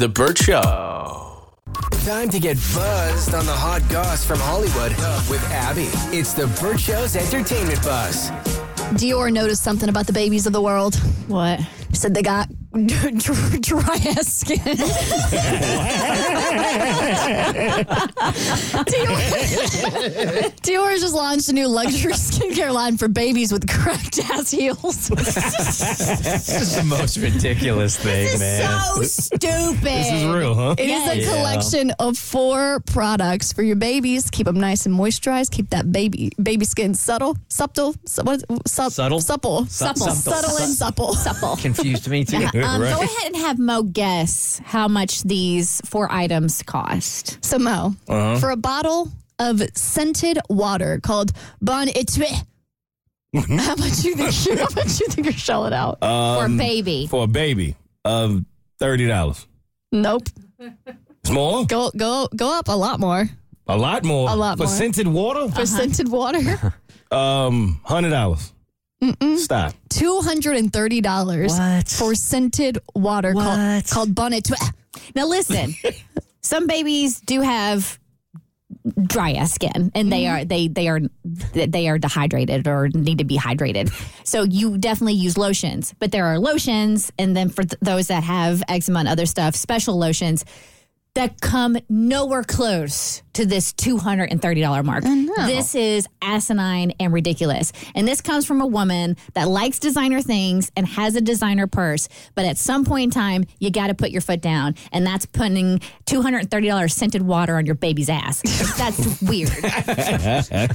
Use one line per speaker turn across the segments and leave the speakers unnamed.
The Burt Show.
Time to get buzzed on the hot goss from Hollywood with Abby. It's the Burt Show's entertainment buzz.
Dior noticed something about the babies of the world.
What?
Said they got dry ass skin. Dior, Dior has just launched a new luxury skincare line for babies with cracked ass heels.
This is the most ridiculous thing, man.
so stupid.
This is real, huh?
It is a
Yeah.
collection of four products for your babies. Keep them nice and moisturized. Keep that baby baby skin subtle, subtle, su- what, sup,
Subtle?
supple,
Supple.
subtle and supple.
Supple.
Confused me too.
Um,
Right.
Go ahead and have Mo guess how much these four items cost.
So Mo,
Uh-huh.
for a bottle of scented water called Bonne Étoile, how much you think? You, how much you think you're shelling out?
for a baby.
for a baby of thirty dollars.
nope.
It's more,
Go go go up a lot more
a lot more,
A lot
for
more.
scented water.
for scented water.
Um, hundred dollars. Stop.
Two hundred and thirty dollars
What?
for scented water called
What?
called Bonne Étoile.
Now listen, some babies do have dry ass skin and they mm-hmm. are they they are they are dehydrated or need to be hydrated so you definitely use lotions but there are lotions and then for th- those that have eczema and other stuff special lotions that come nowhere close to this $230 mark. This is asinine and ridiculous. And this comes from a woman that likes designer things and has a designer purse. But at some point in time, you got to put your foot down. And that's putting $230 scented water on your baby's ass. That's weird.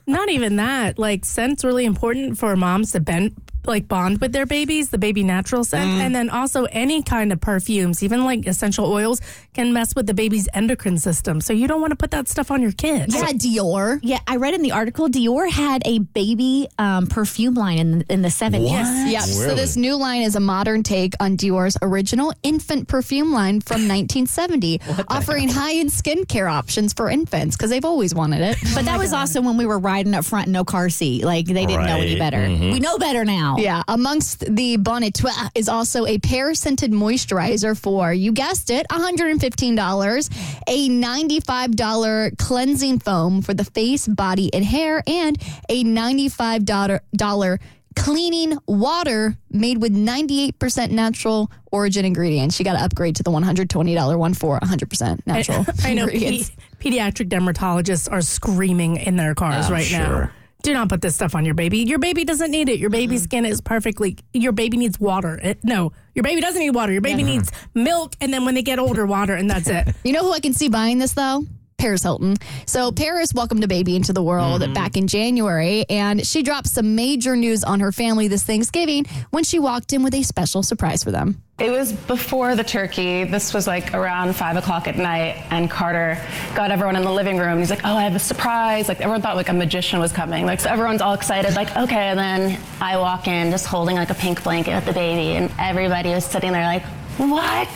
Not even that. Like scent's really important for moms to bend like bond with their babies, the baby natural scent, and then also any kind of perfumes, even like essential oils, can mess with the baby's endocrine system. So you don't want to put that stuff on your kids.
Yeah, Dior.
Yeah, I read in the article Dior had a baby um, perfume line in, in the 70s.
Yep. So this new line is a modern take on Dior's original infant perfume line from 1970, offering high-end skincare options for infants because they've always wanted it.
But that was also when we were riding up front, no car seat. Like they didn't know any
Right.
better. We know better now.
Yeah, amongst the Bonnet Toi uh, is also a pear scented moisturizer for, you guessed it, $115, a $95 cleansing foam for the face, body, and hair, and a $95 cleaning water made with 98% natural origin ingredients. You got to upgrade to the $120 one for 100% natural
I know
ingredients.
pe- pediatric dermatologists are screaming in their cars right now. Do not put this stuff on your baby. Your baby doesn't need it. Your baby's skin is perfectly. Your baby needs water. It, no, your baby doesn't need water. Your baby needs milk, and then when they get older, water, and that's it.
You know who I can see buying this though? Paris Hilton. So Paris welcomed a baby into the world mm-hmm. back in January, and she dropped some major news on her family this Thanksgiving when she walked in with a special surprise for them.
It was before the turkey. This was like around five o'clock at night, and Carter got everyone in the living room. He's like, "Oh, I have a surprise!" Like everyone thought like a magician was coming. Like so, everyone's all excited. Like, okay, and then I walk in just holding like a pink blanket with the baby, and everybody was sitting there like, "What?"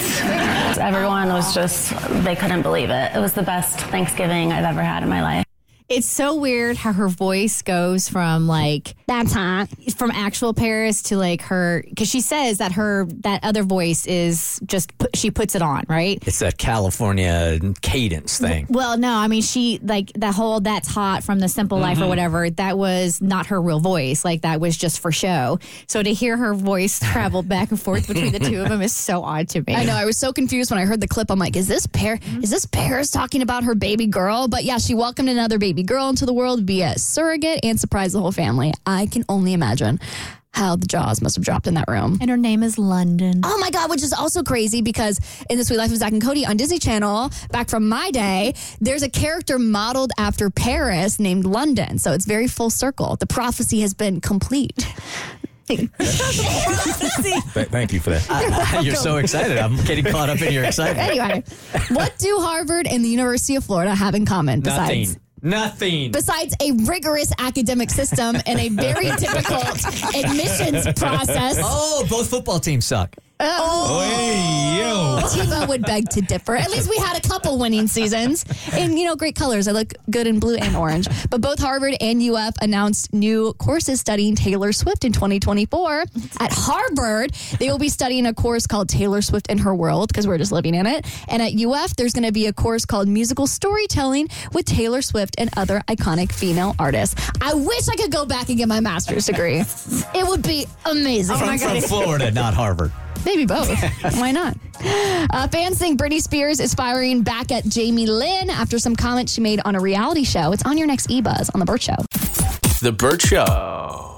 Everyone was just they couldn't believe it. It was the best Thanksgiving I've ever had in my life.
It's so weird how her voice goes from like
That's hot.
from actual Paris to like her because she says that her that other voice is just she puts it on right.
It's that California cadence thing.
Well, no, I mean she like the whole that's hot from the Simple Life
Mm-hmm.
or whatever. That was not her real voice. Like that was just for show. So to hear her voice travel back and forth between the two of them is so odd to me.
I know. I was so confused when I heard the clip. I'm like, is this Paris? Is this Paris talking about her baby girl? But yeah, she welcomed another baby girl into the world via surrogate and surprise the whole family. I can only imagine how the jaws must have dropped in that room.
And her name is London.
Oh my God, which is also crazy because in The Suite Life of Zack and Cody on Disney Channel, back from my day, there's a character modeled after Paris named London. So it's very full circle. The prophecy has been complete.
Thank you for that.
Uh, uh, you're so excited. I'm getting caught up in your excitement.
Anyway, what do Harvard and the University of Florida have in common besides
Nothing. Nothing.
besides a rigorous academic system and a very difficult admissions process.
Oh, both football teams suck.
Oh,
hey, yo.
Tebow would beg to differ. At least we had a couple winning seasons. And, you know, great colors. I look good in blue and orange. But both Harvard and UF announced new courses studying Taylor Swift in 2024. At Harvard, they will be studying a course called Taylor Swift and Her World because we're just living in it. And at UF, there's going to be a course called Musical Storytelling with Taylor Swift and other iconic female artists. I wish I could go back and get my master's degree. It would be amazing.
From, from Florida, not Harvard.
Maybe both. Why not? Uh, fans think Britney Spears is firing back at Jamie Lynn after some comments she made on a reality show. It's on your next E Buzz on The Burt Show.
The Burt Show.